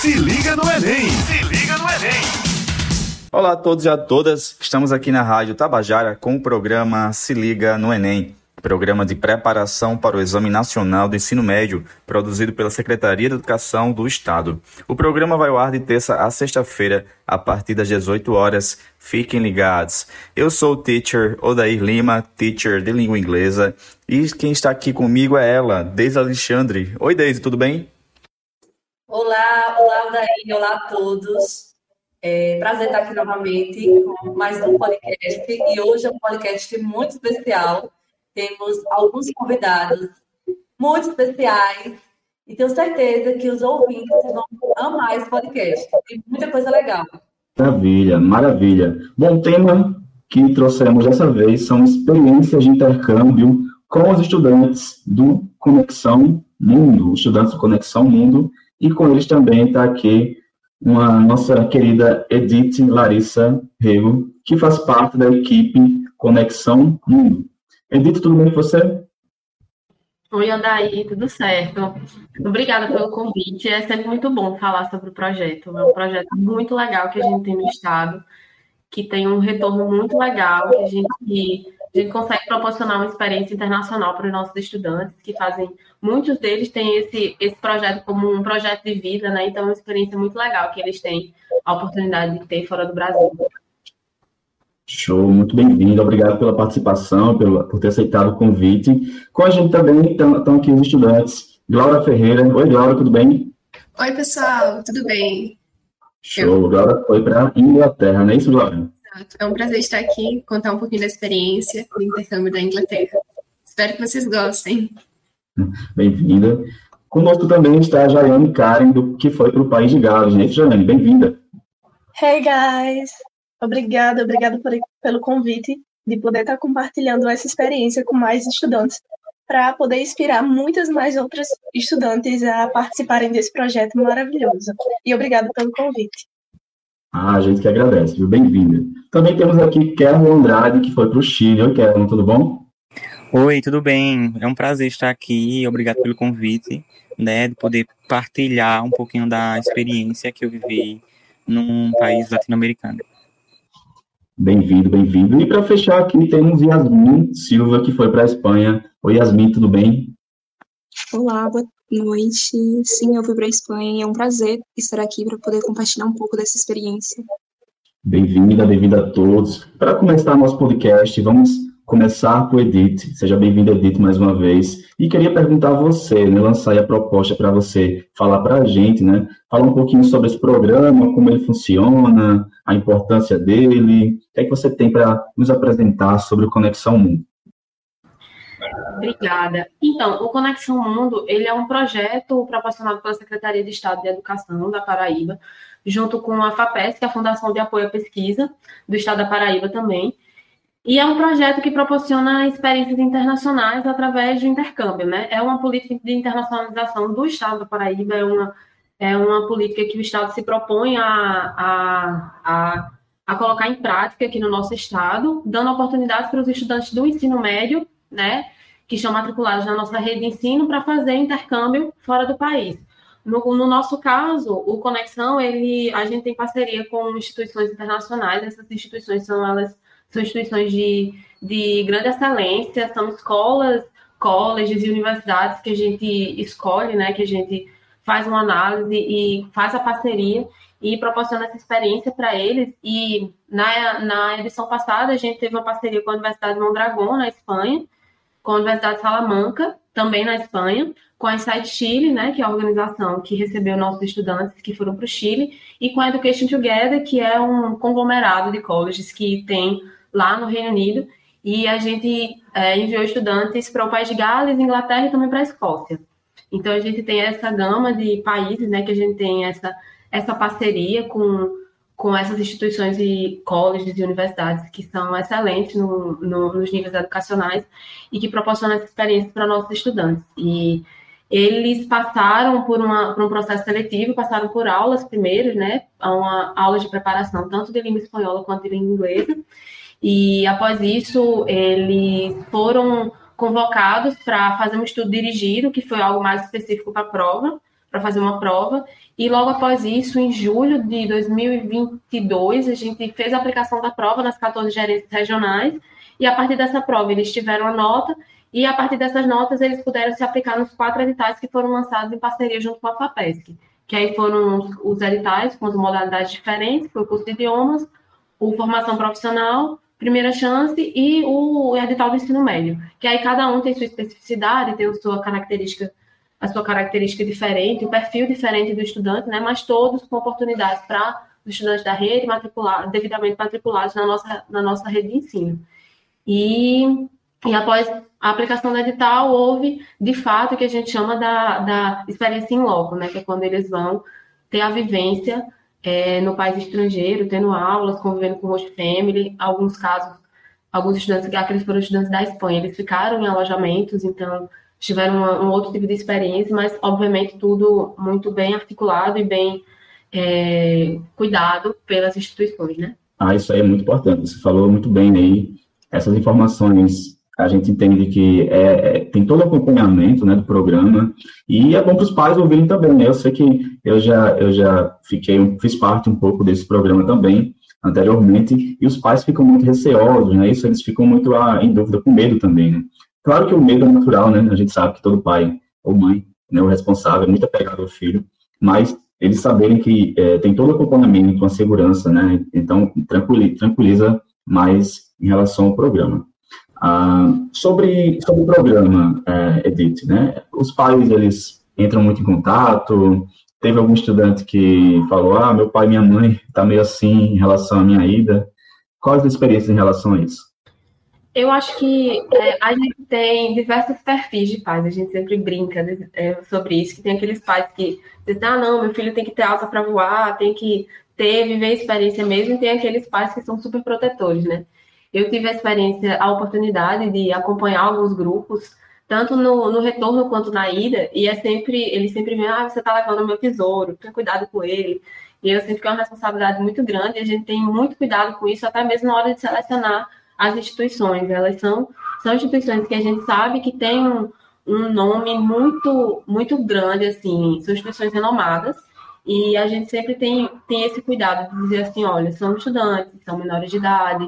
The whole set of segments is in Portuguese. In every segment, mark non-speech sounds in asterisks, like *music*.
Se liga no Enem! Se liga no Enem! Olá a todos e a todas, estamos aqui na Rádio Tabajara com o programa Se Liga no Enem, programa de preparação para o Exame Nacional do Ensino Médio, produzido pela Secretaria de Educação do Estado. O programa vai ao ar de terça a sexta-feira, a partir das 18 horas. Fiquem ligados. Eu sou o teacher Odair Lima, teacher de língua inglesa, e quem está aqui comigo é ela, Deise Alexandre. Oi, Deise, tudo bem? Olá, olá, Odair, olá a todos. É prazer estar aqui novamente com mais um podcast, e hoje é um podcast muito especial temos alguns convidados muito especiais e tenho certeza que os ouvintes vão amar esse podcast. Tem muita coisa legal. Maravilha, maravilha. Bom, o tema que trouxemos dessa vez são experiências de intercâmbio com os estudantes do Conexão Mundo, estudantes do Conexão Mundo, e com eles também está aqui uma nossa querida Edith Larissa Rego, que faz parte da equipe Conexão Mundo. Edith, tudo bem com você? Oi, Andaí, tudo certo. Obrigada pelo convite. É sempre muito bom falar sobre o projeto. É um projeto muito legal que a gente tem no Estado, que tem um retorno muito legal, que a gente, a gente consegue proporcionar uma experiência internacional para os nossos estudantes, que fazem. Muitos deles têm esse, esse projeto como um projeto de vida, né? Então, é uma experiência muito legal que eles têm a oportunidade de ter fora do Brasil. Show, muito bem-vindo, obrigado pela participação, pelo, por ter aceitado o convite. Com a gente também estão aqui os estudantes. Glória Ferreira. Oi, Glória, tudo bem? Oi, pessoal, tudo bem? Show, Glória foi para a Inglaterra, não é isso, Glória? É um prazer estar aqui, contar um pouquinho da experiência do intercâmbio da Inglaterra. Espero que vocês gostem. Bem-vinda. Conosco também está a Jaiane Karen, do, que foi para o País de Gales, né? Jaiane, bem-vinda. Hey, guys! Obrigada, obrigada por, pelo convite de poder estar compartilhando essa experiência com mais estudantes, para poder inspirar muitas mais outras estudantes a participarem desse projeto maravilhoso. E obrigada pelo convite. Ah, a gente que agradece, viu? Bem-vinda. Também temos aqui Kerlon Andrade, que foi para o Chile. Oi, Kerlon, tudo bom? Oi, tudo bem? É um prazer estar aqui. Obrigado pelo convite, né? De poder partilhar um pouquinho da experiência que eu vivi num país latino-americano. Bem-vindo, bem-vindo. E para fechar aqui temos Yasmin Silva, que foi para a Espanha. Oi, Yasmin, tudo bem? Olá, boa noite. Sim, eu fui para a Espanha e é um prazer estar aqui para poder compartilhar um pouco dessa experiência. Bem-vinda, bem-vinda a todos. Para começar nosso podcast, vamos começar com Edith. Seja bem-vinda, Edith, mais uma vez. E queria perguntar a você, né, lançar a proposta para você falar para a gente, né, falar um pouquinho sobre esse programa, como ele funciona, a importância dele, o que é que você tem para nos apresentar sobre o Conexão Mundo? Obrigada. Então, o Conexão Mundo, ele é um projeto proporcionado pela Secretaria de Estado de Educação da Paraíba, junto com a FAPES, que é a Fundação de Apoio à Pesquisa do Estado da Paraíba também, e é um projeto que proporciona experiências internacionais através de intercâmbio, né? É uma política de internacionalização do Estado da Paraíba, é uma, é uma política que o Estado se propõe a, a, a, a colocar em prática aqui no nosso Estado, dando oportunidades para os estudantes do ensino médio, né? Que estão matriculados na nossa rede de ensino para fazer intercâmbio fora do país. No, no, nosso caso, o Conexão, ele, a gente tem parceria com instituições internacionais, essas instituições são elas são instituições de, de grande excelência, são escolas, colleges e universidades que a gente escolhe, né, que a gente faz uma análise e faz a parceria e proporciona essa experiência para eles. E na, na edição passada, a gente teve uma parceria com a Universidade de Mondragón, na Espanha, com a Universidade de Salamanca, também na Espanha, com a Insight Chile, né, que é a organização que recebeu nossos estudantes que foram para o Chile, e com a Education Together, que é um conglomerado de colleges que tem lá no Reino Unido, e a gente é, enviou estudantes para o País de Gales, Inglaterra e também para a Escócia. Então a gente tem essa gama de países, né, que a gente tem essa, essa parceria com, com essas instituições e colleges e universidades que são excelentes no, no, nos níveis educacionais e que proporcionam essa experiência para nossos estudantes. E eles passaram por, uma, por um processo seletivo, passaram por aulas primeiro, né, uma aula de preparação tanto de língua espanhola quanto de língua inglesa, e após isso, eles foram convocados para fazer um estudo dirigido, que foi algo mais específico para a prova, para fazer uma prova, E logo após isso, em julho de 2022, a gente fez a aplicação da prova nas 14 gerências regionais, e a partir dessa prova eles tiveram a nota, e a partir dessas notas eles puderam se aplicar nos quatro editais que foram lançados em parceria junto com a FAPESC, que aí foram os editais com as modalidades diferentes, foi o curso de idiomas, o formação profissional, primeira chance e o edital do ensino médio, que aí cada um tem sua especificidade, tem sua característica a sua característica diferente, o perfil diferente do estudante, né? Mas todos com oportunidades para os estudantes da rede matricular, devidamente matriculados na nossa, na nossa rede de ensino. E, e após a aplicação do edital, houve, de fato, o que a gente chama da, da experiência em loco, né? Que é quando eles vão ter a vivência é, no país estrangeiro, tendo aulas, convivendo com host family, alguns casos, alguns estudantes, aqueles foram estudantes da Espanha, eles ficaram em alojamentos, então tiveram uma, um outro tipo de experiência, mas obviamente tudo muito bem articulado e bem é, cuidado pelas instituições, né? Ah, isso aí é muito importante. Você falou muito bem aí. Essas informações a gente entende que é, é, tem todo o acompanhamento né, do programa e é bom para os pais ouvirem também. Né? Eu sei que eu já, eu já fiquei, fiz parte um pouco desse programa também anteriormente e os pais ficam muito receosos, né? Isso eles ficam muito ah, em dúvida, com medo também, né? Claro que o medo é natural, né? A gente sabe que todo pai ou mãe, né, o responsável, é muito apegado ao filho, mas eles saberem que é, tem todo o acompanhamento, a segurança, né? Então, tranquiliza, tranquiliza mais em relação ao programa. Ah, sobre, sobre o programa, é, Edith, né? Os pais, eles entram muito em contato, teve algum estudante que falou, ah, meu pai e minha mãe tá meio assim em relação à minha ida. Quais as experiências em relação a isso? Eu acho que é, a gente tem diversos perfis de pais, a gente sempre brinca é, sobre isso, que tem aqueles pais que dizem, ah, não, meu filho tem que ter asa para voar, tem que ter, viver a experiência mesmo, e tem aqueles pais que são super protetores, né? Eu tive a experiência, a oportunidade de acompanhar alguns grupos, tanto no, no retorno quanto na ida, e é sempre, eles sempre vêm, ah, você está levando meu tesouro, tenha cuidado com ele, e eu sinto que é uma responsabilidade muito grande, e a gente tem muito cuidado com isso, até mesmo na hora de selecionar as instituições. Elas são, são instituições que a gente sabe que têm um, um nome muito, muito grande, assim, são instituições renomadas, e a gente sempre tem, tem esse cuidado de dizer assim, olha, são estudantes, são menores de idade,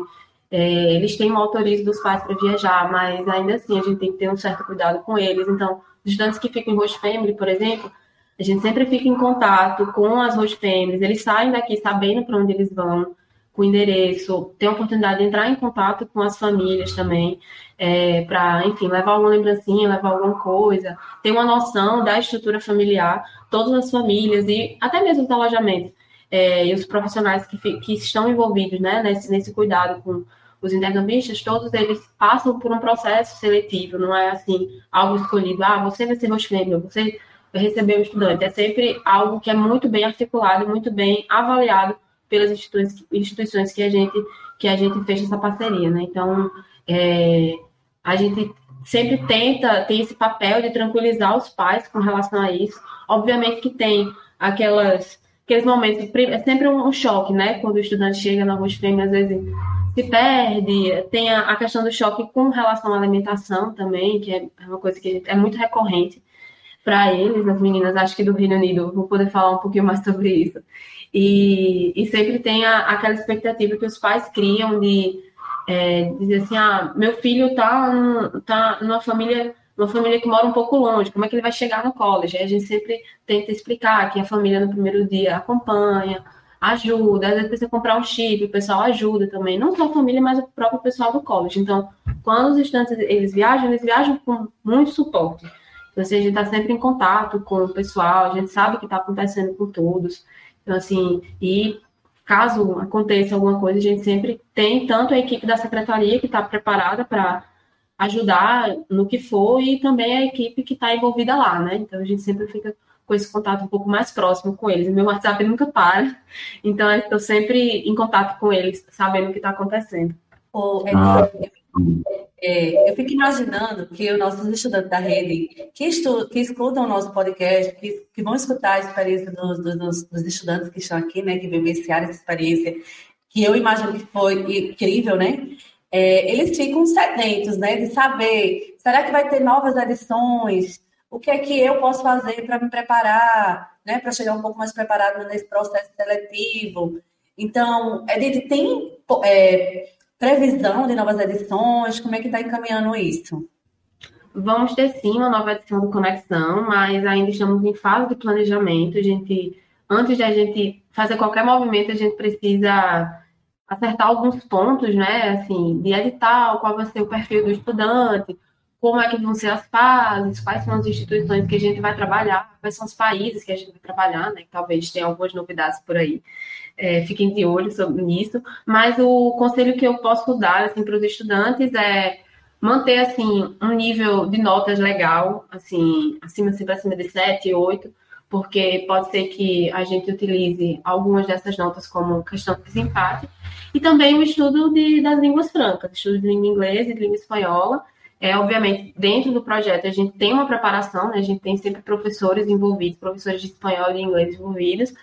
é, eles têm o autorizo dos pais para viajar, mas ainda assim a gente tem que ter um certo cuidado com eles. Então, os estudantes que ficam em host family, por exemplo, a gente sempre fica em contato com as host families, eles saem daqui sabendo para onde eles vão, com endereço, ter a oportunidade de entrar em contato com as famílias também, é, para, enfim, levar alguma lembrancinha, levar alguma coisa, ter uma noção da estrutura familiar, todas as famílias e até mesmo os alojamentos é, e os profissionais que, que estão envolvidos né, nesse, nesse cuidado com os intercambistas, todos eles passam por um processo seletivo, não é assim, algo escolhido, ah, você vai ser family, você vai receber o estudante, é sempre algo que é muito bem articulado, muito bem avaliado pelas instituições, instituições que a gente que a gente fecha essa parceria, né? Então, é, a gente sempre tenta tem esse papel de tranquilizar os pais com relação a isso. Obviamente que tem aquelas aqueles momentos, é sempre um, choque, né? Quando o estudante chega na fêmea, às vezes se perde, tem a, a, questão do choque com relação à alimentação também, que é uma coisa que é muito recorrente para eles, as meninas, acho que do Reino Unido, vou poder falar um pouquinho mais sobre isso. E, e sempre tem a, aquela expectativa que os pais criam de é, dizer assim, ah, meu filho tá, tá numa família uma família que mora um pouco longe, como é que ele vai chegar no college? Aí a gente sempre tenta explicar que a família no primeiro dia acompanha, ajuda, às vezes precisa comprar um chip, o pessoal ajuda também, não só a família, mas o próprio pessoal do college. Então, quando os estudantes eles viajam, eles viajam com muito suporte. Então, assim, a gente está sempre em contato com o pessoal, a gente sabe o que está acontecendo com todos. Então, assim, e caso aconteça alguma coisa, a gente sempre tem tanto a equipe da secretaria que está preparada para ajudar no que for e também a equipe que está envolvida lá, né? Então a gente sempre fica com esse contato um pouco mais próximo com eles. meu WhatsApp nunca para, *laughs* então eu estou sempre em contato com eles, sabendo o que está acontecendo. Oh, é ah. É, eu fico imaginando que os nossos estudantes da rede, que, estu, que escutam o nosso podcast, que, que vão escutar a experiência dos, dos, dos, estudantes que estão aqui, né, que vivenciaram essa experiência, que eu imagino que foi incrível, né? É, eles ficam sedentos, né, de saber, será que vai ter novas edições? o que é que eu posso fazer para me preparar, né, para chegar um pouco mais preparado nesse processo seletivo. Então, Edith, tem é, previsão de novas edições? Como é que está encaminhando isso? Vamos ter sim uma nova edição do Conexão, mas ainda estamos em fase de planejamento. A gente, antes de a gente fazer qualquer movimento, a gente precisa acertar alguns pontos, né? Assim, de edital, qual vai ser o perfil do estudante, como é que vão ser as fases, quais são as instituições que a gente vai trabalhar, quais são os países que a gente vai trabalhar, né? Talvez tenha algumas novidades por aí. É, fiquem de olho sobre isso. Mas o conselho que eu posso dar assim, para os estudantes é manter assim um nível de notas legal, assim, acima sempre acima de 7, 8, porque pode ser que a gente utilize algumas dessas notas como questão de desempate, e também o estudo de, das línguas francas, estudo de língua inglesa e de língua espanhola. É, obviamente, dentro do projeto a gente tem uma preparação, né? a gente tem sempre professores envolvidos, professores de espanhol e de inglês envolvidos,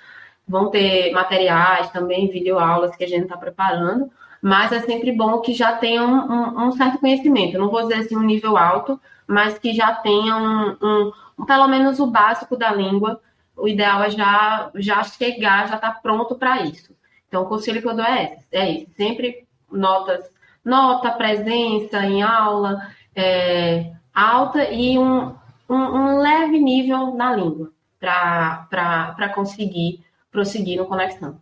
vão ter materiais também, videoaulas que a gente está preparando, mas é sempre bom que já tenham um, um, certo conhecimento. Não vou dizer assim um nível alto, mas que já tenham um, um, pelo menos o básico da língua. O ideal é já, já chegar, já estar tá pronto para isso. Então, o conselho que eu dou é esse, é isso. Sempre notas, nota, presença em aula, é, alta e um, um, um, leve nível na língua para conseguir prosseguir no conexão.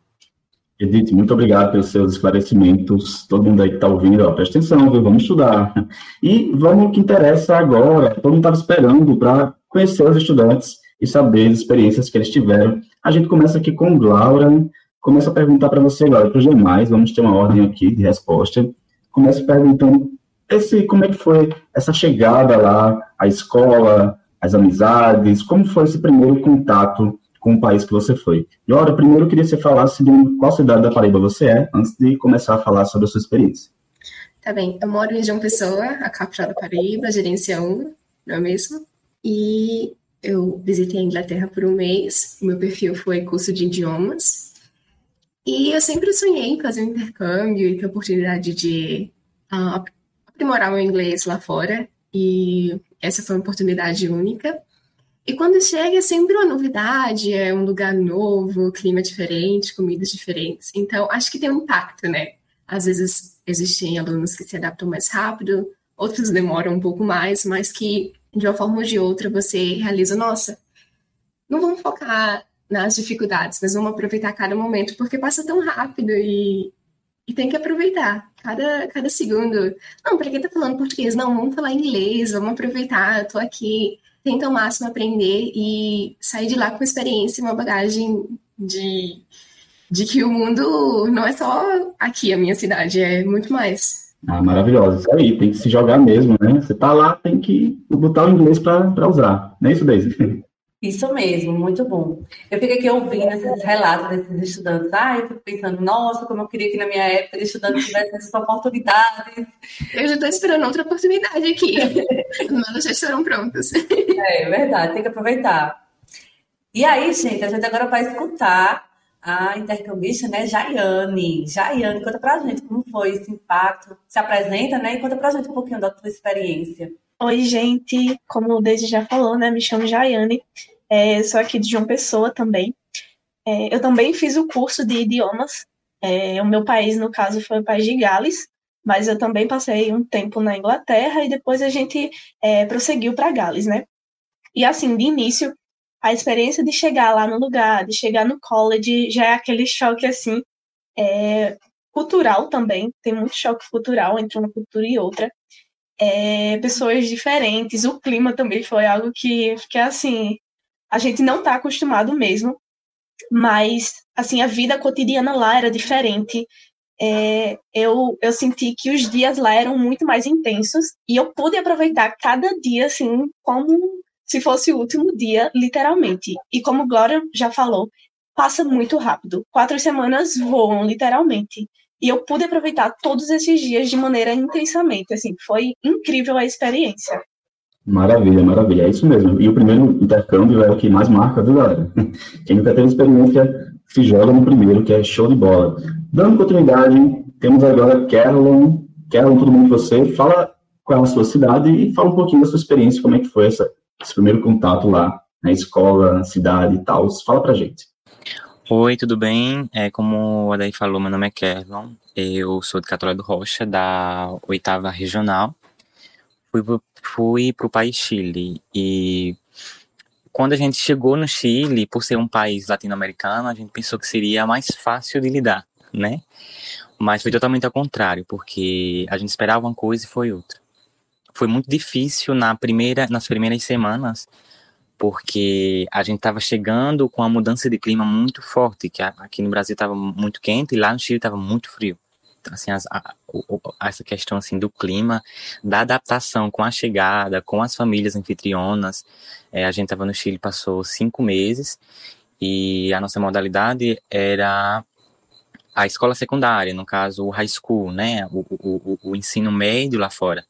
Edith, muito obrigado pelos seus esclarecimentos. Todo mundo aí que está ouvindo, ó, presta atenção, viu? Vamos estudar. E vamos ao que interessa agora. Todo mundo estava esperando para conhecer os estudantes e saber as experiências que eles tiveram. A gente começa aqui com Laura. Começa a perguntar para você, Laura, para os demais. Vamos ter uma ordem aqui de resposta. Começa perguntando esse, como é que foi essa chegada lá, à escola, as amizades, como foi esse primeiro contato com o país que você foi. Ora, primeiro eu queria que você falasse de qual cidade da Paraíba você é, antes de começar a falar sobre a sua experiência. Tá bem, eu moro em João Pessoa, a capital da Paraíba, gerência 1, não é mesmo? E eu visitei a Inglaterra por um mês, meu perfil foi curso de idiomas, e eu sempre sonhei em fazer um intercâmbio e ter a oportunidade de uh, aprimorar meu inglês lá fora, e essa foi uma oportunidade única. E quando chega é sempre uma novidade, é um lugar novo, clima diferente, comidas diferentes. Então, acho que tem um impacto, né? Às vezes existem alunos que se adaptam mais rápido, outros demoram um pouco mais, mas que de uma forma ou de outra você realiza, nossa, não vamos focar nas dificuldades, mas vamos aproveitar cada momento, porque passa tão rápido e, e tem que aproveitar cada, cada segundo. Não, para quem tá falando português? Não, vamos falar inglês, vamos aproveitar, eu tô aqui tenta ao máximo aprender e sair de lá com experiência e uma bagagem de, de que o mundo não é só aqui, a minha cidade, é muito mais. Ah, maravilhoso, isso aí, tem que se jogar mesmo, né? Você tá lá, tem que botar o inglês para usar, não é isso, Daisy? *laughs* Isso mesmo, muito bom. Eu fico aqui ouvindo esses relatos desses estudantes. Ah, eu fico pensando, nossa, como eu queria que na minha época os estudantes tivessem essas oportunidades. Eu já estou esperando outra oportunidade aqui. *laughs* Mas já estarão prontas. É verdade, tem que aproveitar. E aí, gente, a gente agora vai escutar a intercambista, né, Jaiane. Jaiane, conta pra gente como foi esse impacto. Se apresenta, né, e conta pra gente um pouquinho da tua experiência. Oi, gente. Como o Deise já falou, né? Me chamo Jaiane. É, sou aqui de João Pessoa também. É, eu também fiz o curso de idiomas. É, o meu país, no caso, foi o país de Gales, mas eu também passei um tempo na Inglaterra e depois a gente é, prosseguiu para Gales, né? E assim, de início, a experiência de chegar lá no lugar, de chegar no college, já é aquele choque assim, é, cultural também. Tem muito choque cultural entre uma cultura e outra é, pessoas diferentes. O clima também foi algo que, que assim, a gente não está acostumado mesmo, mas assim a vida cotidiana lá era diferente. É, eu, eu senti que os dias lá eram muito mais intensos e eu pude aproveitar cada dia assim como se fosse o último dia, literalmente. E como Glória já falou, passa muito rápido. Quatro semanas voam, literalmente. E eu pude aproveitar todos esses dias de maneira intensamente. Assim, foi incrível a experiência. Maravilha, maravilha. É isso mesmo. E o primeiro intercâmbio é o que mais marca, viu, galera? *laughs* Quem nunca teve experiência se joga no primeiro, que é show de bola. Dando continuidade, temos agora Carolyn. Carolyn, tudo bem com você? Fala qual é a sua cidade e fala um pouquinho da sua experiência, como é que foi essa esse primeiro contato lá na escola, na cidade e tal. Fala pra gente. Oi, tudo bem? É, como a Daí falou, meu nome é Kerlon, eu sou de Catolé do Rocha, da oitava regional. Fui fui pro país Chile e quando a gente chegou no Chile, por ser um país latino-americano, a gente pensou que seria mais fácil de lidar, né? Mas foi totalmente ao contrário, porque a gente esperava uma coisa e foi outra. Foi muito difícil na primeira, nas primeiras semanas, porque a gente estava chegando com a mudança de clima muito forte, que aqui no Brasil estava muito quente e lá no Chile estava muito frio. Então, assim, as, a, essa questão assim do clima, da adaptação com a chegada, com as famílias anfitrionas, é, a gente estava no Chile, passou cinco meses e a nossa modalidade era a escola secundária, no caso o high school, né, o, o, o ensino médio lá fora.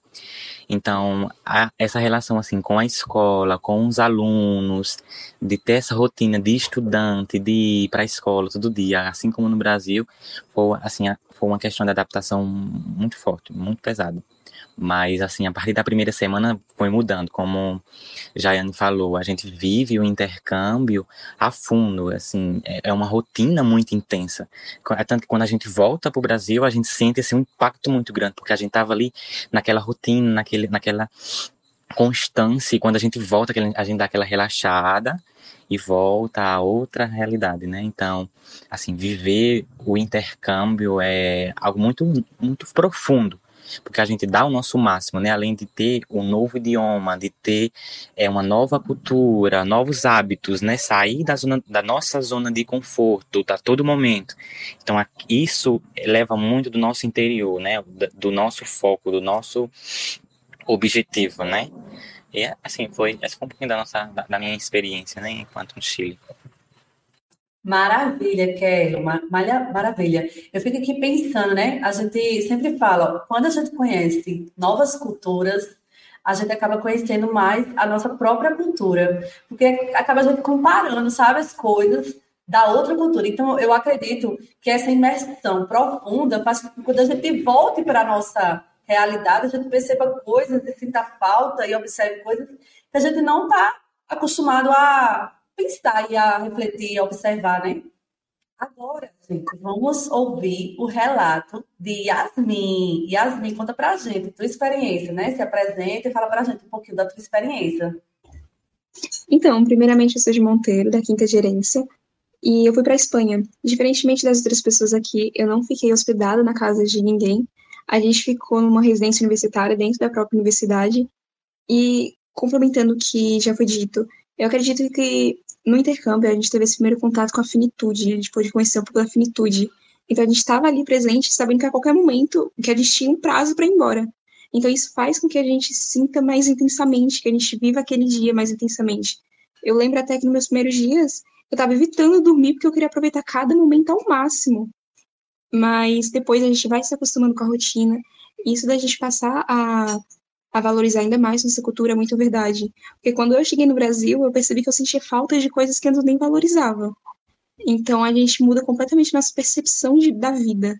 Então, a, essa relação assim com a escola, com os alunos, de ter essa rotina de estudante, de ir para a escola todo dia, assim como no Brasil, foi assim, foi uma questão de adaptação muito forte, muito pesada. Mas, assim, a partir da primeira semana foi mudando. Como Jaiane falou, a gente vive o intercâmbio a fundo, assim, é, é uma rotina muito intensa. É tanto que quando a gente volta para o Brasil, a gente sente esse um impacto muito grande, porque a gente estava ali naquela rotina, naquele, naquela constância, e quando a gente volta, a gente dá aquela relaxada, e volta a outra realidade, né? Então, assim, viver o intercâmbio é algo muito, muito profundo porque a gente dá o nosso máximo, né? Além de ter um novo idioma, de ter é, uma nova cultura, novos hábitos, né? Sair da, zona, da nossa zona de conforto a todo momento. Então, isso leva muito do nosso interior, né? Do nosso foco, do nosso objetivo, né? E assim, foi, essa foi um pouquinho da, nossa, da, da minha experiência, né? Enquanto no Chile. Maravilha, Kelly, maravilha. Eu fico aqui pensando, né? A gente sempre fala, quando a gente conhece novas culturas, a gente acaba conhecendo mais a nossa própria cultura, porque acaba a gente comparando, sabe, as coisas da outra cultura. Então, eu acredito que essa imersão profunda faz com que quando a gente volte para a nossa realidade, a gente perceba coisas e sinta falta e observe coisas que a gente não está acostumado a pensar e a refletir e observar, né? Agora, gente, vamos ouvir o relato de Yasmin. Yasmin, conta pra gente tua experiência, né? Se apresenta e fala pra gente um pouquinho da tua experiência. Então, primeiramente, eu sou de Monteiro, da Quinta Gerência, e eu fui para Espanha. Diferentemente das outras pessoas aqui, eu não fiquei hospedada na casa de ninguém. A gente ficou numa residência universitária dentro da própria universidade. E, complementando o que já foi dito, eu acredito que no intercâmbio, a gente teve esse primeiro contato com a finitude, a gente pôde conhecer um pouco da finitude. Então, a gente estava ali presente, sabendo que a qualquer momento, que a gente tinha um prazo para ir embora. Então, isso faz com que a gente sinta mais intensamente, que a gente viva aquele dia mais intensamente. Eu lembro até que nos meus primeiros dias, eu estava evitando dormir porque eu queria aproveitar cada momento ao máximo. Mas depois a gente vai se acostumando com a rotina. E isso da gente passar a a valorizar ainda mais nossa cultura é muito verdade. Porque quando eu cheguei no Brasil, eu percebi que eu sentia falta de coisas que eu nem valorizava. Então a gente muda completamente nossa percepção de, da vida.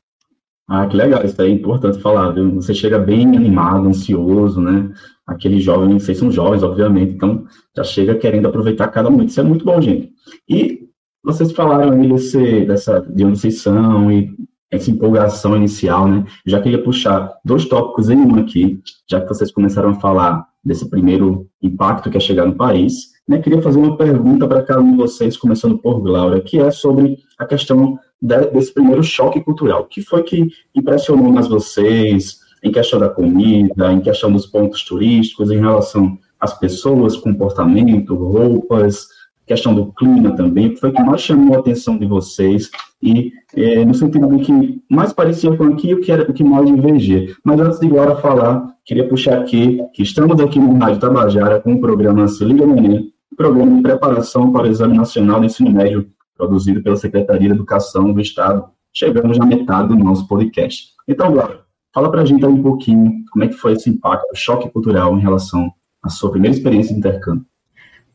Ah, que legal, isso aí é importante falar, viu? Você chega bem animado, ansioso, né? Aqueles jovens, vocês são jovens, obviamente, então já chega querendo aproveitar cada momento. Isso é muito bom, gente. E vocês falaram aí desse, dessa, de onde vocês são e essa empolgação inicial, né? Já queria puxar dois tópicos em um aqui, já que vocês começaram a falar desse primeiro impacto que é chegar no país, né? Queria fazer uma pergunta para cada um de vocês, começando por Glaura, que é sobre a questão desse primeiro choque cultural. O que foi que impressionou mais vocês em questão da comida, em questão dos pontos turísticos, em relação às pessoas, comportamento, roupas, questão do clima também, foi que mais chamou a atenção de vocês e é, no sentido de que mais parecia com aqui o que era o que mais divergia. Mas antes de agora falar, queria puxar aqui que estamos aqui no Rádio Tabajara com o programa Se Liga Neném, programa de preparação para o Exame Nacional de Ensino Médio, produzido pela Secretaria de Educação do Estado. Chegamos na metade do nosso podcast. Então, agora, fala para a gente um pouquinho como é que foi esse impacto, o choque cultural em relação à sua primeira experiência de intercâmbio.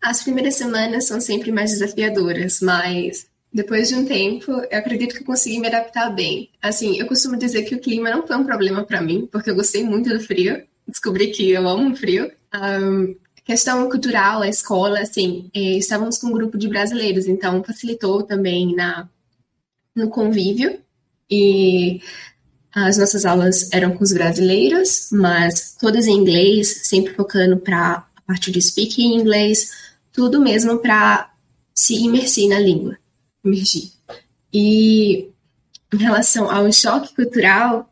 As primeiras semanas são sempre mais desafiadoras, mas depois de um tempo, eu acredito que eu consegui me adaptar bem. Assim, eu costumo dizer que o clima não foi um problema para mim, porque eu gostei muito do frio. Descobri que eu amo frio. Um, questão cultural, a escola, assim, eh, estávamos com um grupo de brasileiros, então facilitou também na, no convívio. E as nossas aulas eram com os brasileiros, mas todas em inglês, sempre focando para a parte de speaking inglês, tudo mesmo para se imergir na língua. Imergir. E em relação ao choque cultural,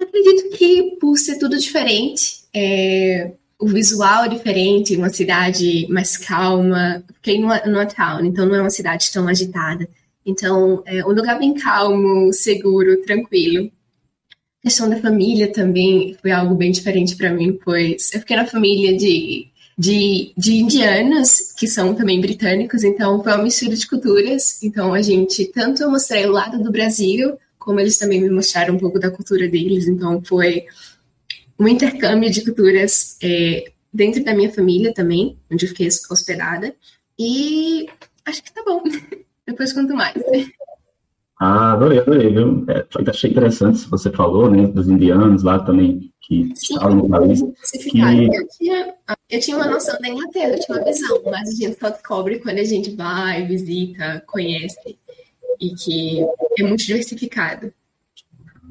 acredito que por ser tudo diferente, é, o visual é diferente, uma cidade mais calma. Fiquei numa, numa town, então não é uma cidade tão agitada. Então, é um lugar bem calmo, seguro, tranquilo. A questão da família também foi algo bem diferente para mim, pois eu fiquei na família de, de, de indianos, que são também britânicos, então foi uma mistura de culturas. Então, a gente, tanto eu mostrei o lado do Brasil, como eles também me mostraram um pouco da cultura deles. Então, foi um intercâmbio de culturas é, dentro da minha família também, onde eu fiquei hospedada. E acho que tá bom. *laughs* Depois conto mais. Ah, adorei, adorei, viu? É, achei interessante se você falou, né, dos indianos lá também, que estavam no país. Que... Eu, tinha, eu tinha uma noção da Inglaterra, eu tinha uma visão, mas a gente só descobre quando a gente vai, visita, conhece, e que é muito diversificado.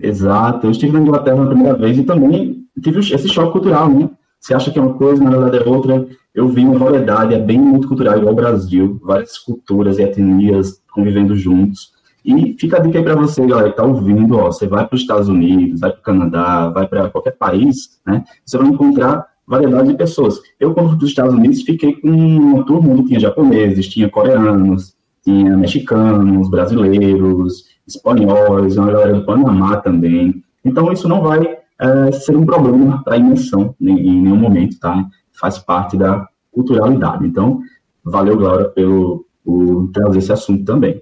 Exato, eu estive na Inglaterra na primeira vez e também tive esse choque cultural, né? Você acha que é uma coisa, na verdade é outra. Eu vi uma variedade, é bem multicultural, igual o Brasil, várias culturas e etnias convivendo juntos. E fica a dica aí para você, galera, que tá ouvindo, ó, você vai para os Estados Unidos, vai para o Canadá, vai para qualquer país, né? Você vai encontrar variedade de pessoas. Eu, quando fui para os Estados Unidos, fiquei com uma turma onde tinha japoneses, tinha coreanos, tinha mexicanos, brasileiros, espanhóis, uma galera do Panamá também. Então, isso não vai é, ser um problema para a imersão em, em nenhum momento, tá? Faz parte da culturalidade. Então, valeu, Laura, pelo por trazer esse assunto também.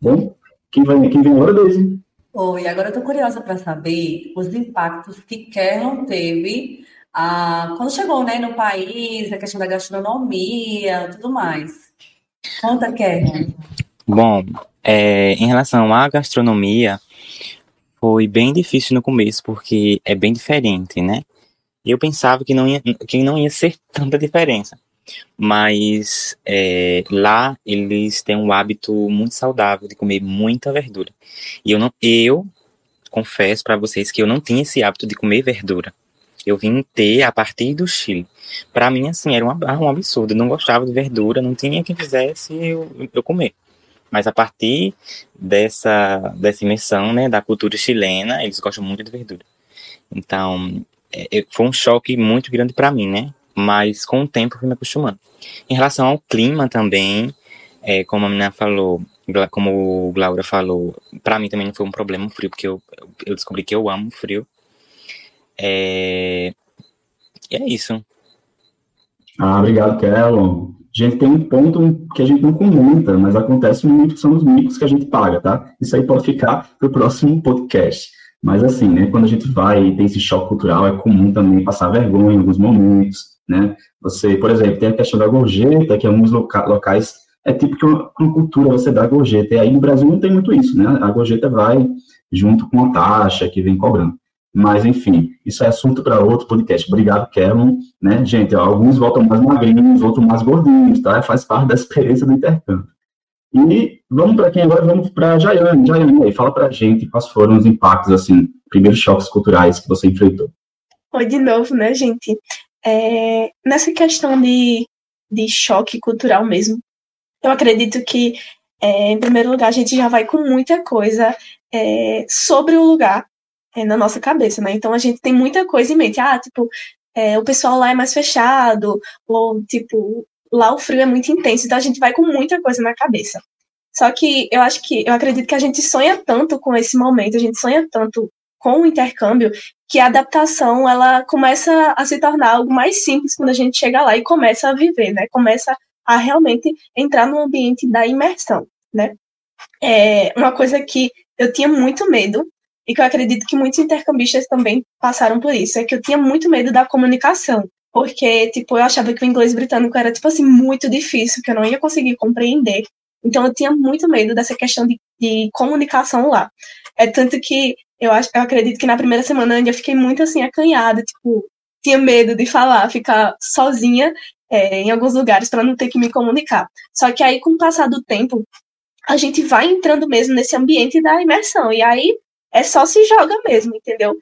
Bom, quem vem, quem vem agora, Deise? Oi, agora eu estou curiosa para saber os impactos que Kerlon teve ah, quando chegou né, no país, a questão da gastronomia, tudo mais. Conta, Kerlon. Bom, é, em relação à gastronomia, foi bem difícil no começo, porque é bem diferente, né? Eu pensava que não ia, que não ia ser tanta diferença. Mas é, lá eles têm um hábito muito saudável de comer muita verdura. E eu não, eu confesso para vocês que eu não tinha esse hábito de comer verdura. Eu vim ter a partir do Chile. Para mim, assim, era um, um absurdo. Eu não gostava de verdura, não tinha quem fizesse eu, eu comer. Mas a partir dessa, dessa imersão, né, da cultura chilena, eles gostam muito de verdura. Então, é, foi um choque muito grande para mim, né? Mas com o tempo eu fui me acostumando. Em relação ao clima também, é, como a menina falou, como o Glaura falou, para mim também não foi um problema o frio, porque eu, eu descobri que eu amo frio. É, e é isso. Ah, obrigado, Kelon gente tem um ponto que a gente não comenta, mas acontece muito, são os micos que a gente paga, tá? Isso aí pode ficar para o próximo podcast. Mas assim, né, quando a gente vai e tem esse choque cultural, é comum também passar vergonha em alguns momentos, né? Você, por exemplo, tem a questão da gorjeta, que em alguns loca locais é tipo uma, uma, cultura você dá gorjeta. E aí no Brasil não tem muito isso, né? A gorjeta vai junto com a taxa que vem cobrando. Mas, enfim, isso é assunto para outro podcast. Obrigado, Kevin. Né? Gente, ó, alguns voltam mais magrinhos, outros mais gordinhos, tá? Faz parte da experiência do intercâmbio. E vamos para quem agora? Vamos para a Jaiane. Jaiane, aí, fala para a gente quais foram os impactos, assim, primeiros choques culturais que você enfrentou. Oi, de novo, né, gente? É, nessa questão de, de choque cultural mesmo, eu acredito que, é, em primeiro lugar, a gente já vai com muita coisa é, sobre o lugar é, na nossa cabeça, né? Então a gente tem muita coisa em mente. Ah, tipo, é, o pessoal lá é mais fechado, ou tipo, lá o frio é muito intenso, então a gente vai com muita coisa na cabeça. Só que eu acho que, eu acredito que a gente sonha tanto com esse momento, a gente sonha tanto com o intercâmbio, que a adaptação, ela começa a se tornar algo mais simples quando a gente chega lá e começa a viver, né? Começa a realmente entrar no ambiente da imersão, né? É uma coisa que eu tinha muito medo e que eu acredito que muitos intercambistas também passaram por isso, é que eu tinha muito medo da comunicação, porque, tipo, eu achava que o inglês britânico era, tipo assim, muito difícil, que eu não ia conseguir compreender, então eu tinha muito medo dessa questão de, de comunicação lá. É tanto que eu, acho, eu acredito que na primeira semana eu fiquei muito, assim, acanhada, tipo, tinha medo de falar, ficar sozinha é, em alguns lugares para não ter que me comunicar. Só que aí, com o passar do tempo, a gente vai entrando mesmo nesse ambiente da imersão. E aí é só se joga mesmo, entendeu?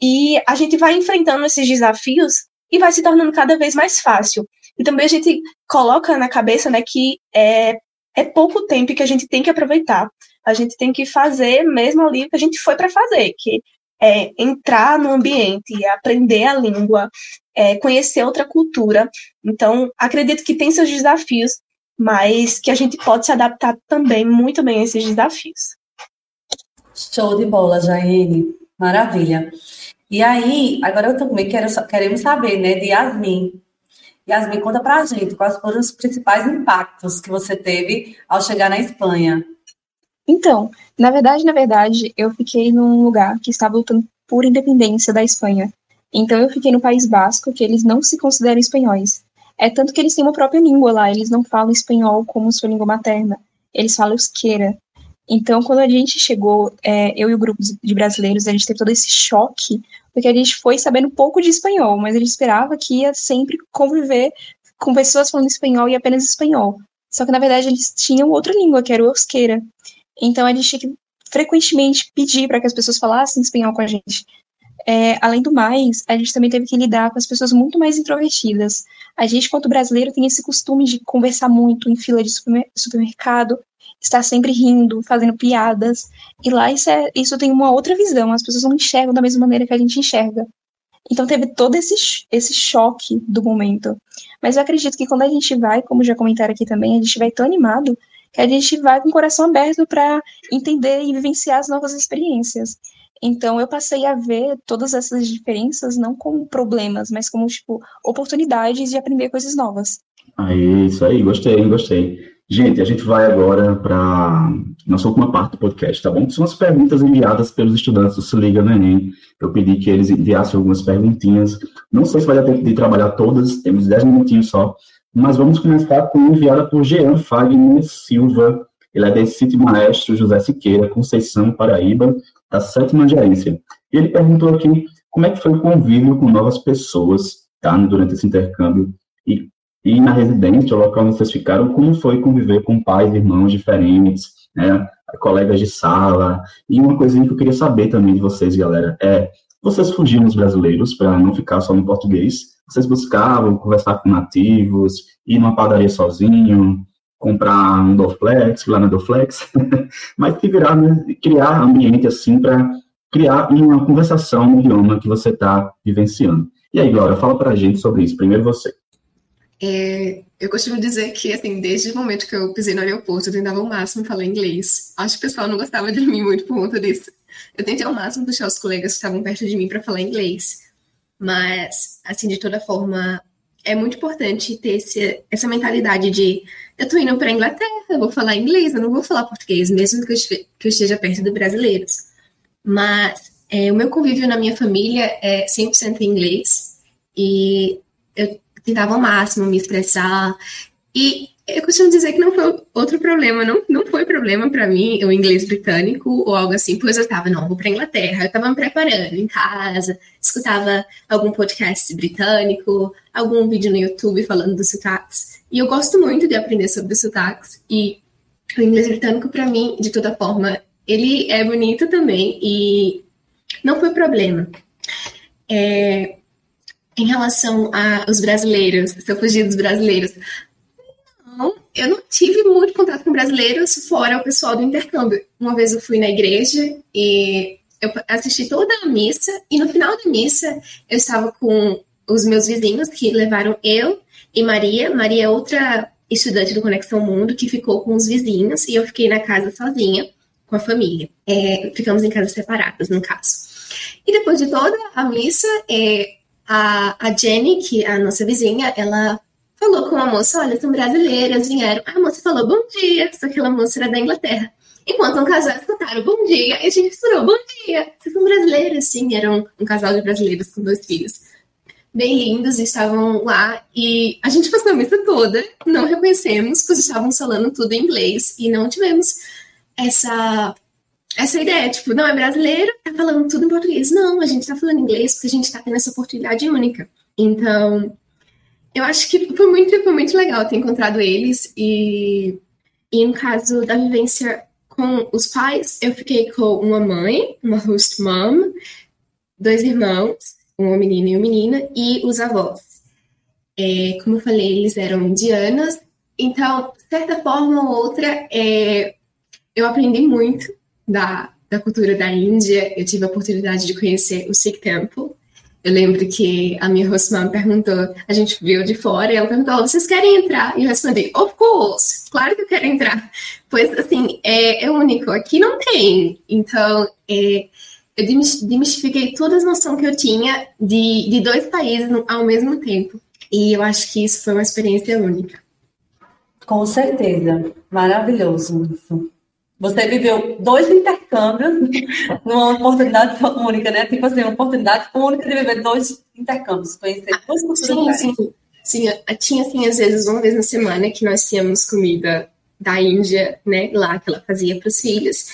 E a gente vai enfrentando esses desafios e vai se tornando cada vez mais fácil. E também a gente coloca na cabeça né, que é, é pouco tempo que a gente tem que aproveitar. A gente tem que fazer mesmo ali o que a gente foi para fazer, que é entrar no ambiente, aprender a língua, é, conhecer outra cultura. Então, acredito que tem seus desafios, mas que a gente pode se adaptar também muito bem a esses desafios. Show de bola, Jaine. Maravilha. E aí, agora eu também quero, queremos saber, né, de Yasmin. Yasmin, conta pra gente quais foram os principais impactos que você teve ao chegar na Espanha. Então, na verdade, na verdade, eu fiquei num lugar que estava lutando por independência da Espanha. Então eu fiquei no País Basco, que eles não se consideram espanhóis. É tanto que eles têm uma própria língua lá, eles não falam espanhol como sua língua materna. Eles falam euskera. Então, quando a gente chegou, é, eu e o grupo de brasileiros, a gente teve todo esse choque porque a gente foi sabendo pouco de espanhol, mas a gente esperava que ia sempre conviver com pessoas falando espanhol e apenas espanhol. Só que, na verdade, eles tinham outra língua, que era o euskera. Então, a gente tinha que frequentemente pedir para que as pessoas falassem espanhol com a gente. É, além do mais, a gente também teve que lidar com as pessoas muito mais introvertidas. A gente, quanto brasileiro, tem esse costume de conversar muito em fila de supermercado, estar sempre rindo, fazendo piadas. E lá isso, é, isso tem uma outra visão, as pessoas não enxergam da mesma maneira que a gente enxerga. Então teve todo esse, esse choque do momento. Mas eu acredito que quando a gente vai, como já comentaram aqui também, a gente vai tão animado que a gente vai com o coração aberto para entender e vivenciar as novas experiências. Então eu passei a ver todas essas diferenças não como problemas, mas como tipo oportunidades de aprender coisas novas. Aí, isso aí, gostei, gostei. Gente, a gente vai agora para nossa última parte do podcast, tá bom? São as perguntas enviadas pelos estudantes do Se Liga no Enem. Eu pedi que eles enviassem algumas perguntinhas. Não sei se vai dar tempo de trabalhar todas, temos 10 minutinhos só. Mas vamos começar com enviada por Jean Fagner Silva. Ele é da City Maestro José Siqueira, Conceição, Paraíba, da sétima gerência. E ele perguntou aqui como é que foi o convívio com novas pessoas, tá? Durante esse intercâmbio e e na residência, o local onde vocês ficaram, como foi conviver com pais e irmãos diferentes, né, colegas de sala? E uma coisinha que eu queria saber também de vocês, galera, é, vocês fugiam dos brasileiros para não ficar só no português? Vocês buscavam conversar com nativos, ir numa padaria sozinho, comprar um Doflex, lá na Doflex, *laughs* mas que virar, né, criar ambiente assim para criar uma conversação no idioma que você está vivenciando. E aí, Glória, fala para a gente sobre isso. Primeiro você. É, eu costumo dizer que, assim, desde o momento que eu pisei no aeroporto, eu tentava ao máximo falar inglês. Acho que o pessoal não gostava de mim muito por conta disso. Eu tentei ao máximo puxar os colegas que estavam perto de mim para falar inglês. Mas, assim, de toda forma, é muito importante ter esse, essa mentalidade de eu tô indo para a Inglaterra, eu vou falar inglês, eu não vou falar português, mesmo que eu, que eu esteja perto de brasileiros. Mas é, o meu convívio na minha família é 100% em inglês. E eu tentava ao máximo me expressar. E eu costumo dizer que não foi outro problema, não, não foi problema para mim o inglês britânico ou algo assim, pois eu estava, não, vou para Inglaterra, eu estava me preparando em casa, escutava algum podcast britânico, algum vídeo no YouTube falando dos sotaques. E eu gosto muito de aprender sobre os sotaques, e o inglês britânico, para mim, de toda forma, ele é bonito também, e não foi problema. É, em relação aos brasileiros, se eu fugir dos brasileiros, eu não tive muito contato com brasileiros fora o pessoal do intercâmbio. Uma vez eu fui na igreja e eu assisti toda a missa e no final da missa eu estava com os meus vizinhos que levaram eu e Maria. Maria é outra estudante do Conexão Mundo que ficou com os vizinhos e eu fiquei na casa sozinha com a família. É, ficamos em casas separadas, no caso. E depois de toda a missa, é, a, a Jenny, que é a nossa vizinha, ela falou com a moça: Olha, são brasileiras, vieram. A moça falou bom dia, só que aquela moça era da Inglaterra. Enquanto um casal escutaram bom dia, e a gente misturou bom dia. Vocês são brasileiras? Sim, eram um casal de brasileiros com dois filhos. Bem lindos, estavam lá e a gente passou a missa toda, não reconhecemos, pois estavam falando tudo em inglês e não tivemos essa essa ideia, tipo, não é brasileiro, tá falando tudo em português. Não, a gente tá falando inglês porque a gente tá tendo essa oportunidade única. Então, eu acho que foi muito, foi muito legal ter encontrado eles e, e no caso da vivência com os pais, eu fiquei com uma mãe, uma host mom, dois irmãos, uma menina e uma menina, e os avós. É, como eu falei, eles eram indianos, então, de certa forma ou outra, é, eu aprendi muito da, da cultura da Índia. Eu tive a oportunidade de conhecer o Sikh Temple. Eu lembro que a minha mom perguntou, a gente viu de fora, e ela perguntou, vocês querem entrar? E eu respondi, of course, claro que eu quero entrar. Pois, assim, é, é único, aqui não tem. Então, é, eu demistifiquei toda a noção que eu tinha de, de dois países ao mesmo tempo. E eu acho que isso foi uma experiência única. Com certeza. Maravilhoso. Você viveu dois intercâmbios *laughs* numa oportunidade única, né? Tipo assim, uma oportunidade única de viver dois intercâmbios, conhecer duas culturas sim, sim, sim. Tinha, assim, às vezes, uma vez na semana que nós tínhamos comida da Índia, né? Lá, que ela fazia para os filhos.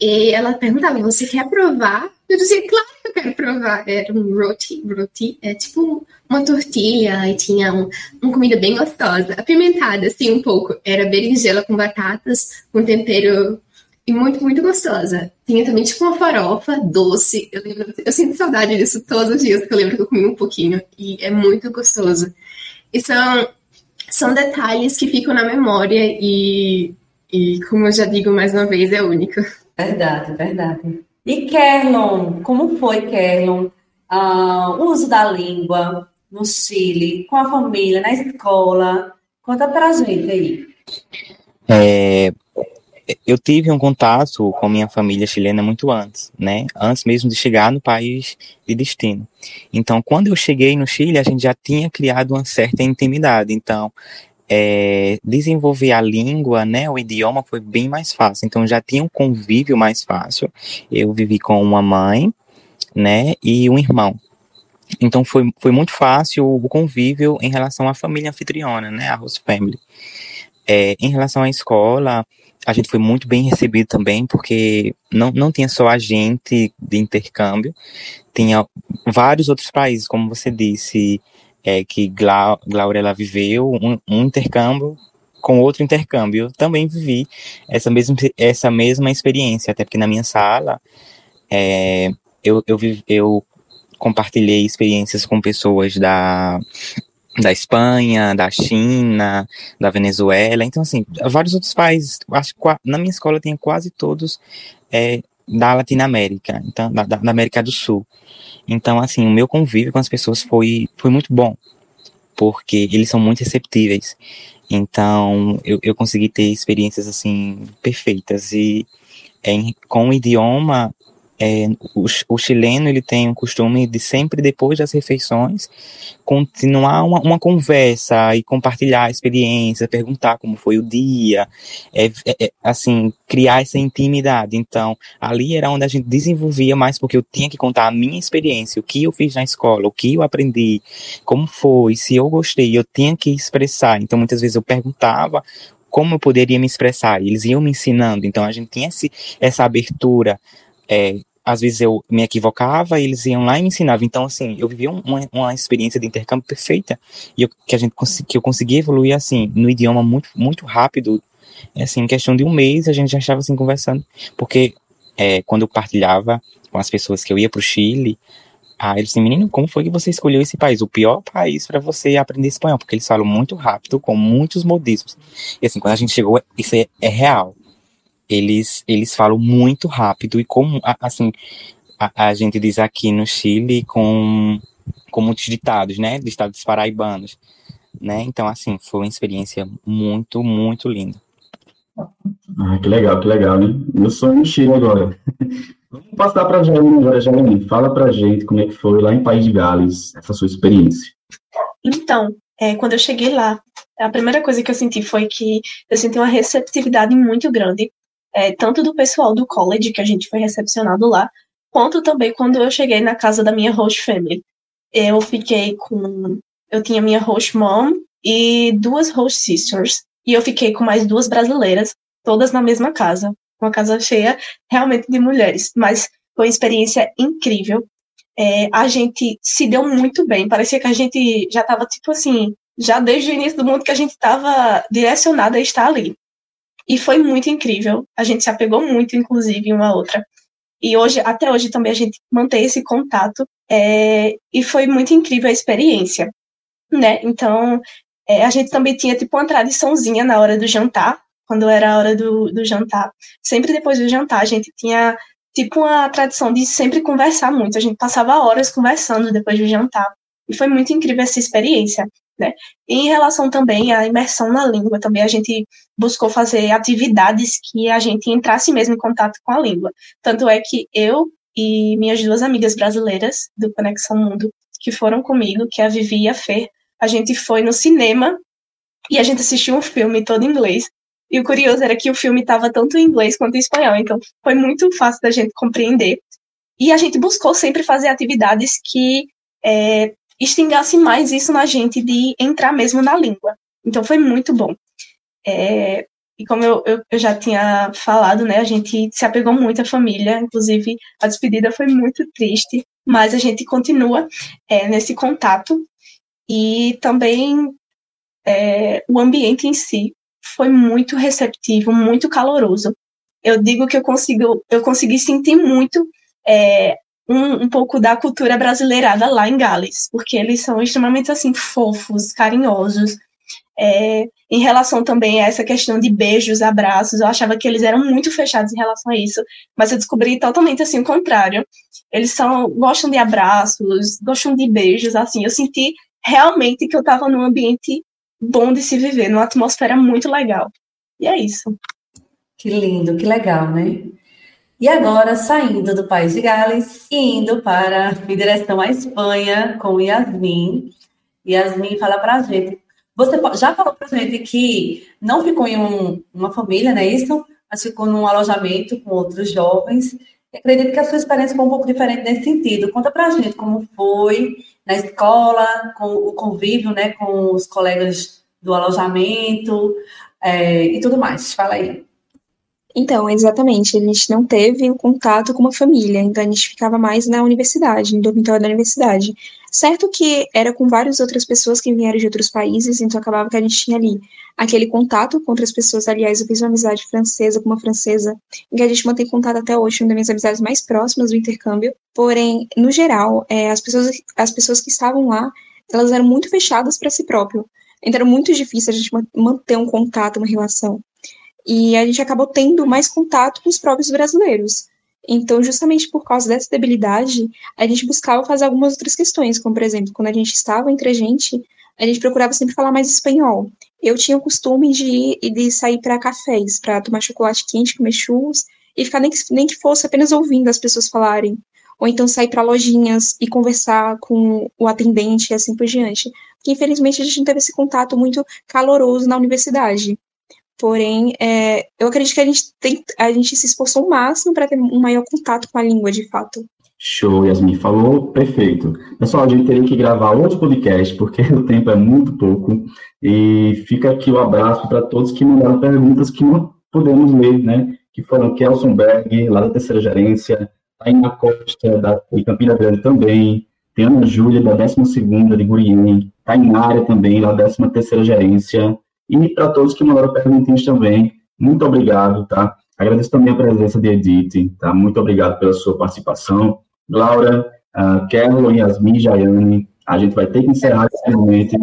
E ela perguntava, você quer provar? Eu dizia, claro que eu quero provar. Era um roti, roti é tipo uma tortilha e tinha um, uma comida bem gostosa, apimentada, assim, um pouco. Era berinjela com batatas, com tempero e muito, muito gostosa. Tinha também tipo uma farofa doce. Eu, lembro, eu sinto saudade disso todos os dias, que eu lembro que eu comi um pouquinho. E é muito gostoso. E são, são detalhes que ficam na memória e, e, como eu já digo mais uma vez, é único. Verdade, verdade. E Kerlon, como foi, Kerlon, ah, o uso da língua no Chile, com a família, na escola? Conta pra gente aí. É, eu tive um contato com minha família chilena muito antes, né? Antes mesmo de chegar no país de destino. Então, quando eu cheguei no Chile, a gente já tinha criado uma certa intimidade. Então, é, desenvolver a língua, né, o idioma foi bem mais fácil. Então já tinha um convívio mais fácil. Eu vivi com uma mãe, né, e um irmão. Então foi, foi muito fácil o convívio em relação à família anfitriona, né, a host family. É, em relação à escola, a gente foi muito bem recebido também, porque não, não tinha só a gente de intercâmbio, tinha vários outros países, como você disse, é, que Glau, Glaura viveu um, um, intercâmbio com outro intercâmbio. Eu também vivi essa mesma, essa mesma experiência, até porque na minha sala é, eu, eu, eu compartilhei experiências com pessoas da, da Espanha, da China, da Venezuela, então assim, vários outros países, acho que na minha escola tinha quase todos é, da Latinoamérica, então, da, da América do Sul. Então, assim, o meu convívio com as pessoas foi, foi muito bom, porque eles são muito receptíveis. Então, eu, eu consegui ter experiências, assim, perfeitas. E com o idioma, é, o, o, chileno ele tem o costume de sempre depois das refeições continuar uma, uma conversa e compartilhar a experiência, perguntar como foi o dia, é, é, é, assim criar essa intimidade. Então ali era onde a gente desenvolvia mais porque eu tinha que contar a minha experiência, o que eu fiz na escola, o que eu aprendi, como foi, se eu gostei, eu tinha que expressar. Então muitas vezes eu perguntava como eu poderia me expressar, e eles iam me ensinando. Então a gente tinha esse, essa abertura é, às vezes eu me equivocava eles iam lá e me ensinavam. Então, assim, eu vivia uma, uma experiência de intercâmbio perfeita e eu, que, a gente, que eu consegui evoluir, assim, no idioma muito, muito rápido. Assim, em questão de um mês, a gente já estava, assim, conversando. Porque é, quando eu partilhava com as pessoas que eu ia para o Chile, ah, eles disseram, menino, como foi que você escolheu esse país? O pior país para você aprender espanhol, porque eles falam muito rápido, com muitos modismos. E assim, quando a gente chegou, isso é, é real eles, eles falam muito rápido e como, assim, a, a gente diz aqui no Chile com, com muitos ditados, né, de estados paraibanos, né, então, assim, foi uma experiência muito, muito linda. Ah, que legal, que legal, né? Eu sou no Chile agora. Vamos passar para a Jaline agora, Jaline. Fala para a gente como é que foi lá em País de Gales, essa sua experiência. Então, é, quando eu cheguei lá, a primeira coisa que eu senti foi que eu senti uma receptividade muito grande é, tanto do pessoal do college que a gente foi recepcionado lá, quanto também quando eu cheguei na casa da minha host family. Eu fiquei com. Eu tinha minha host mom e duas host sisters, e eu fiquei com mais duas brasileiras, todas na mesma casa. Uma casa cheia realmente de mulheres, mas foi uma experiência incrível. é, a gente se deu muito bem. Parecia que a gente já estava, tipo assim, já desde o início do mundo que a gente estava direcionada a estar ali. E foi muito incrível. A gente se apegou muito, inclusive, uma a outra. E hoje, até hoje também a gente mantém esse contato. É, e foi muito incrível a experiência, né? Então, é, a gente também tinha tipo uma tradiçãozinha na hora do jantar, quando era a hora do, do jantar. Sempre depois do jantar, a gente tinha tipo uma tradição de sempre conversar muito. A gente passava horas conversando depois do jantar. E foi muito incrível essa experiência. Né? E em relação também à imersão na língua, também a gente buscou fazer atividades que a gente entrasse mesmo em contato com a língua. Tanto é que eu e minhas duas amigas brasileiras do Conexão Mundo, que foram comigo, que é a Vivi e a Fer, a gente foi no cinema e a gente assistiu um filme todo em inglês. E o curioso era que o filme estava tanto em inglês quanto em espanhol, então foi muito fácil da gente compreender. E a gente buscou sempre fazer atividades que é, extingasse mais isso na gente de entrar mesmo na língua. Então foi muito bom. É, e como eu, eu, eu, já tinha falado, né, a gente se apegou muito à família, inclusive a despedida foi muito triste, mas a gente continua é, nesse contato e também é, o ambiente em si foi muito receptivo, muito caloroso. Eu digo que eu consigo, eu consegui sentir muito é, um, um, pouco da cultura brasileirada lá em Gales, porque eles são extremamente assim fofos, carinhosos. É, em relação também a essa questão de beijos, abraços, eu achava que eles eram muito fechados em relação a isso, mas eu descobri totalmente assim o contrário. Eles são gostam de abraços, gostam de beijos, assim. Eu senti realmente que eu estava num ambiente bom de se viver, numa atmosfera muito legal. E é isso. Que lindo, que legal, né? E agora, saindo do país de Gales e indo para em direção à Espanha com Yasmin. Yasmin, fala para a gente. Você já falou para a gente que não ficou em um, uma família, não é isso? Mas ficou num alojamento com outros jovens. Eu acredito que a sua experiência foi um pouco diferente nesse sentido. Conta para a gente como foi na escola, com o convívio né, com os colegas do alojamento é, e tudo mais. Fala aí. Então, exatamente, a gente não teve o contato com uma família, então a gente ficava mais na universidade, no dormitório da universidade. Certo que era com várias outras pessoas que vieram de outros países, então acabava que a gente tinha ali aquele contato com outras pessoas. Aliás, eu fiz uma amizade francesa com uma francesa, em que a gente mantém contato até hoje, uma das minhas amizades mais próximas do intercâmbio. Porém, no geral, é, as, pessoas, as pessoas que estavam lá, elas eram muito fechadas para si próprio. Então era muito difícil a gente manter um contato, uma relação e a gente acabou tendo mais contato com os próprios brasileiros. Então, justamente por causa dessa debilidade, a gente buscava fazer algumas outras questões, como, por exemplo, quando a gente estava entre a gente, a gente procurava sempre falar mais espanhol. Eu tinha o costume de, de sair para cafés, para tomar chocolate quente, comer churros, e ficar nem que, nem que fosse apenas ouvindo as pessoas falarem. Ou então sair para lojinhas e conversar com o atendente e assim por diante. Porque, infelizmente, a gente não teve esse contato muito caloroso na universidade. Porém, é, eu acredito que a gente, tem, a gente se esforçou o máximo para ter um maior contato com a língua, de fato. Show, Yasmin falou, perfeito. Pessoal, a gente teria que gravar outro podcast, porque *laughs* o tempo é muito pouco. E fica aqui o abraço para todos que mandaram perguntas que não podemos ler, né? Que foram Kelson Berg, lá da terceira gerência, Taina Costa, da, de Campina Grande também, tem Ana Júlia, da 12 de Gurien, Tainária também, lá da 13 terceira gerência, e para todos que mandaram perguntinhas também, muito obrigado, tá? Agradeço também a presença de Edith, tá? Muito obrigado pela sua participação. Laura, uh, Yasmin, Jaiane, a gente vai ter que encerrar esse momento.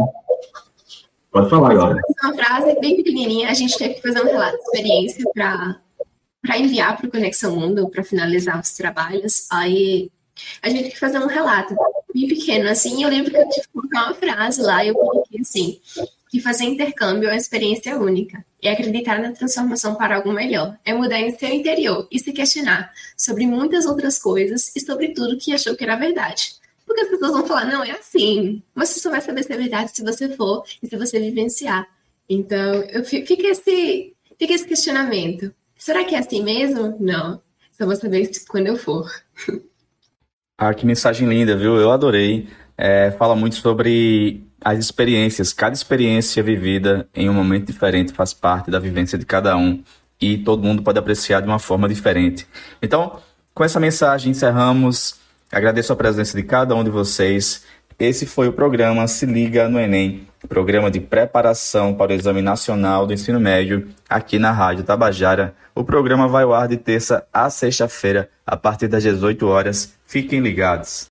Pode falar, Laura. Uma frase bem pequenininha, a gente teve que fazer um relato de experiência para enviar para o Conexão Mundo, para finalizar os trabalhos. Aí a gente teve que fazer um relato bem pequeno, assim, eu lembro que eu tive que colocar uma frase lá, e eu coloquei assim, que fazer intercâmbio é uma experiência única. É acreditar na transformação para algo melhor. É mudar em seu interior e se questionar sobre muitas outras coisas e sobre tudo que achou que era verdade. Porque as pessoas vão falar, não, é assim. Você só vai saber se é verdade se você for e se você vivenciar. Então, eu fica esse, fica esse questionamento. Será que é assim mesmo? Não. Só vou saber quando eu for. Ah, que mensagem linda, viu? Eu adorei. É, fala muito sobre as experiências, cada experiência vivida em um momento diferente faz parte da vivência de cada um e todo mundo pode apreciar de uma forma diferente. Então, com essa mensagem encerramos Agradeço a presença de cada um de vocês. Esse foi o programa Se Liga no Enem, programa de preparação para o Exame Nacional do Ensino Médio, aqui na Rádio Tabajara. O programa vai ao ar de terça a sexta-feira, a partir das 18 horas. Fiquem ligados.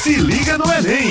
Se liga no Enem!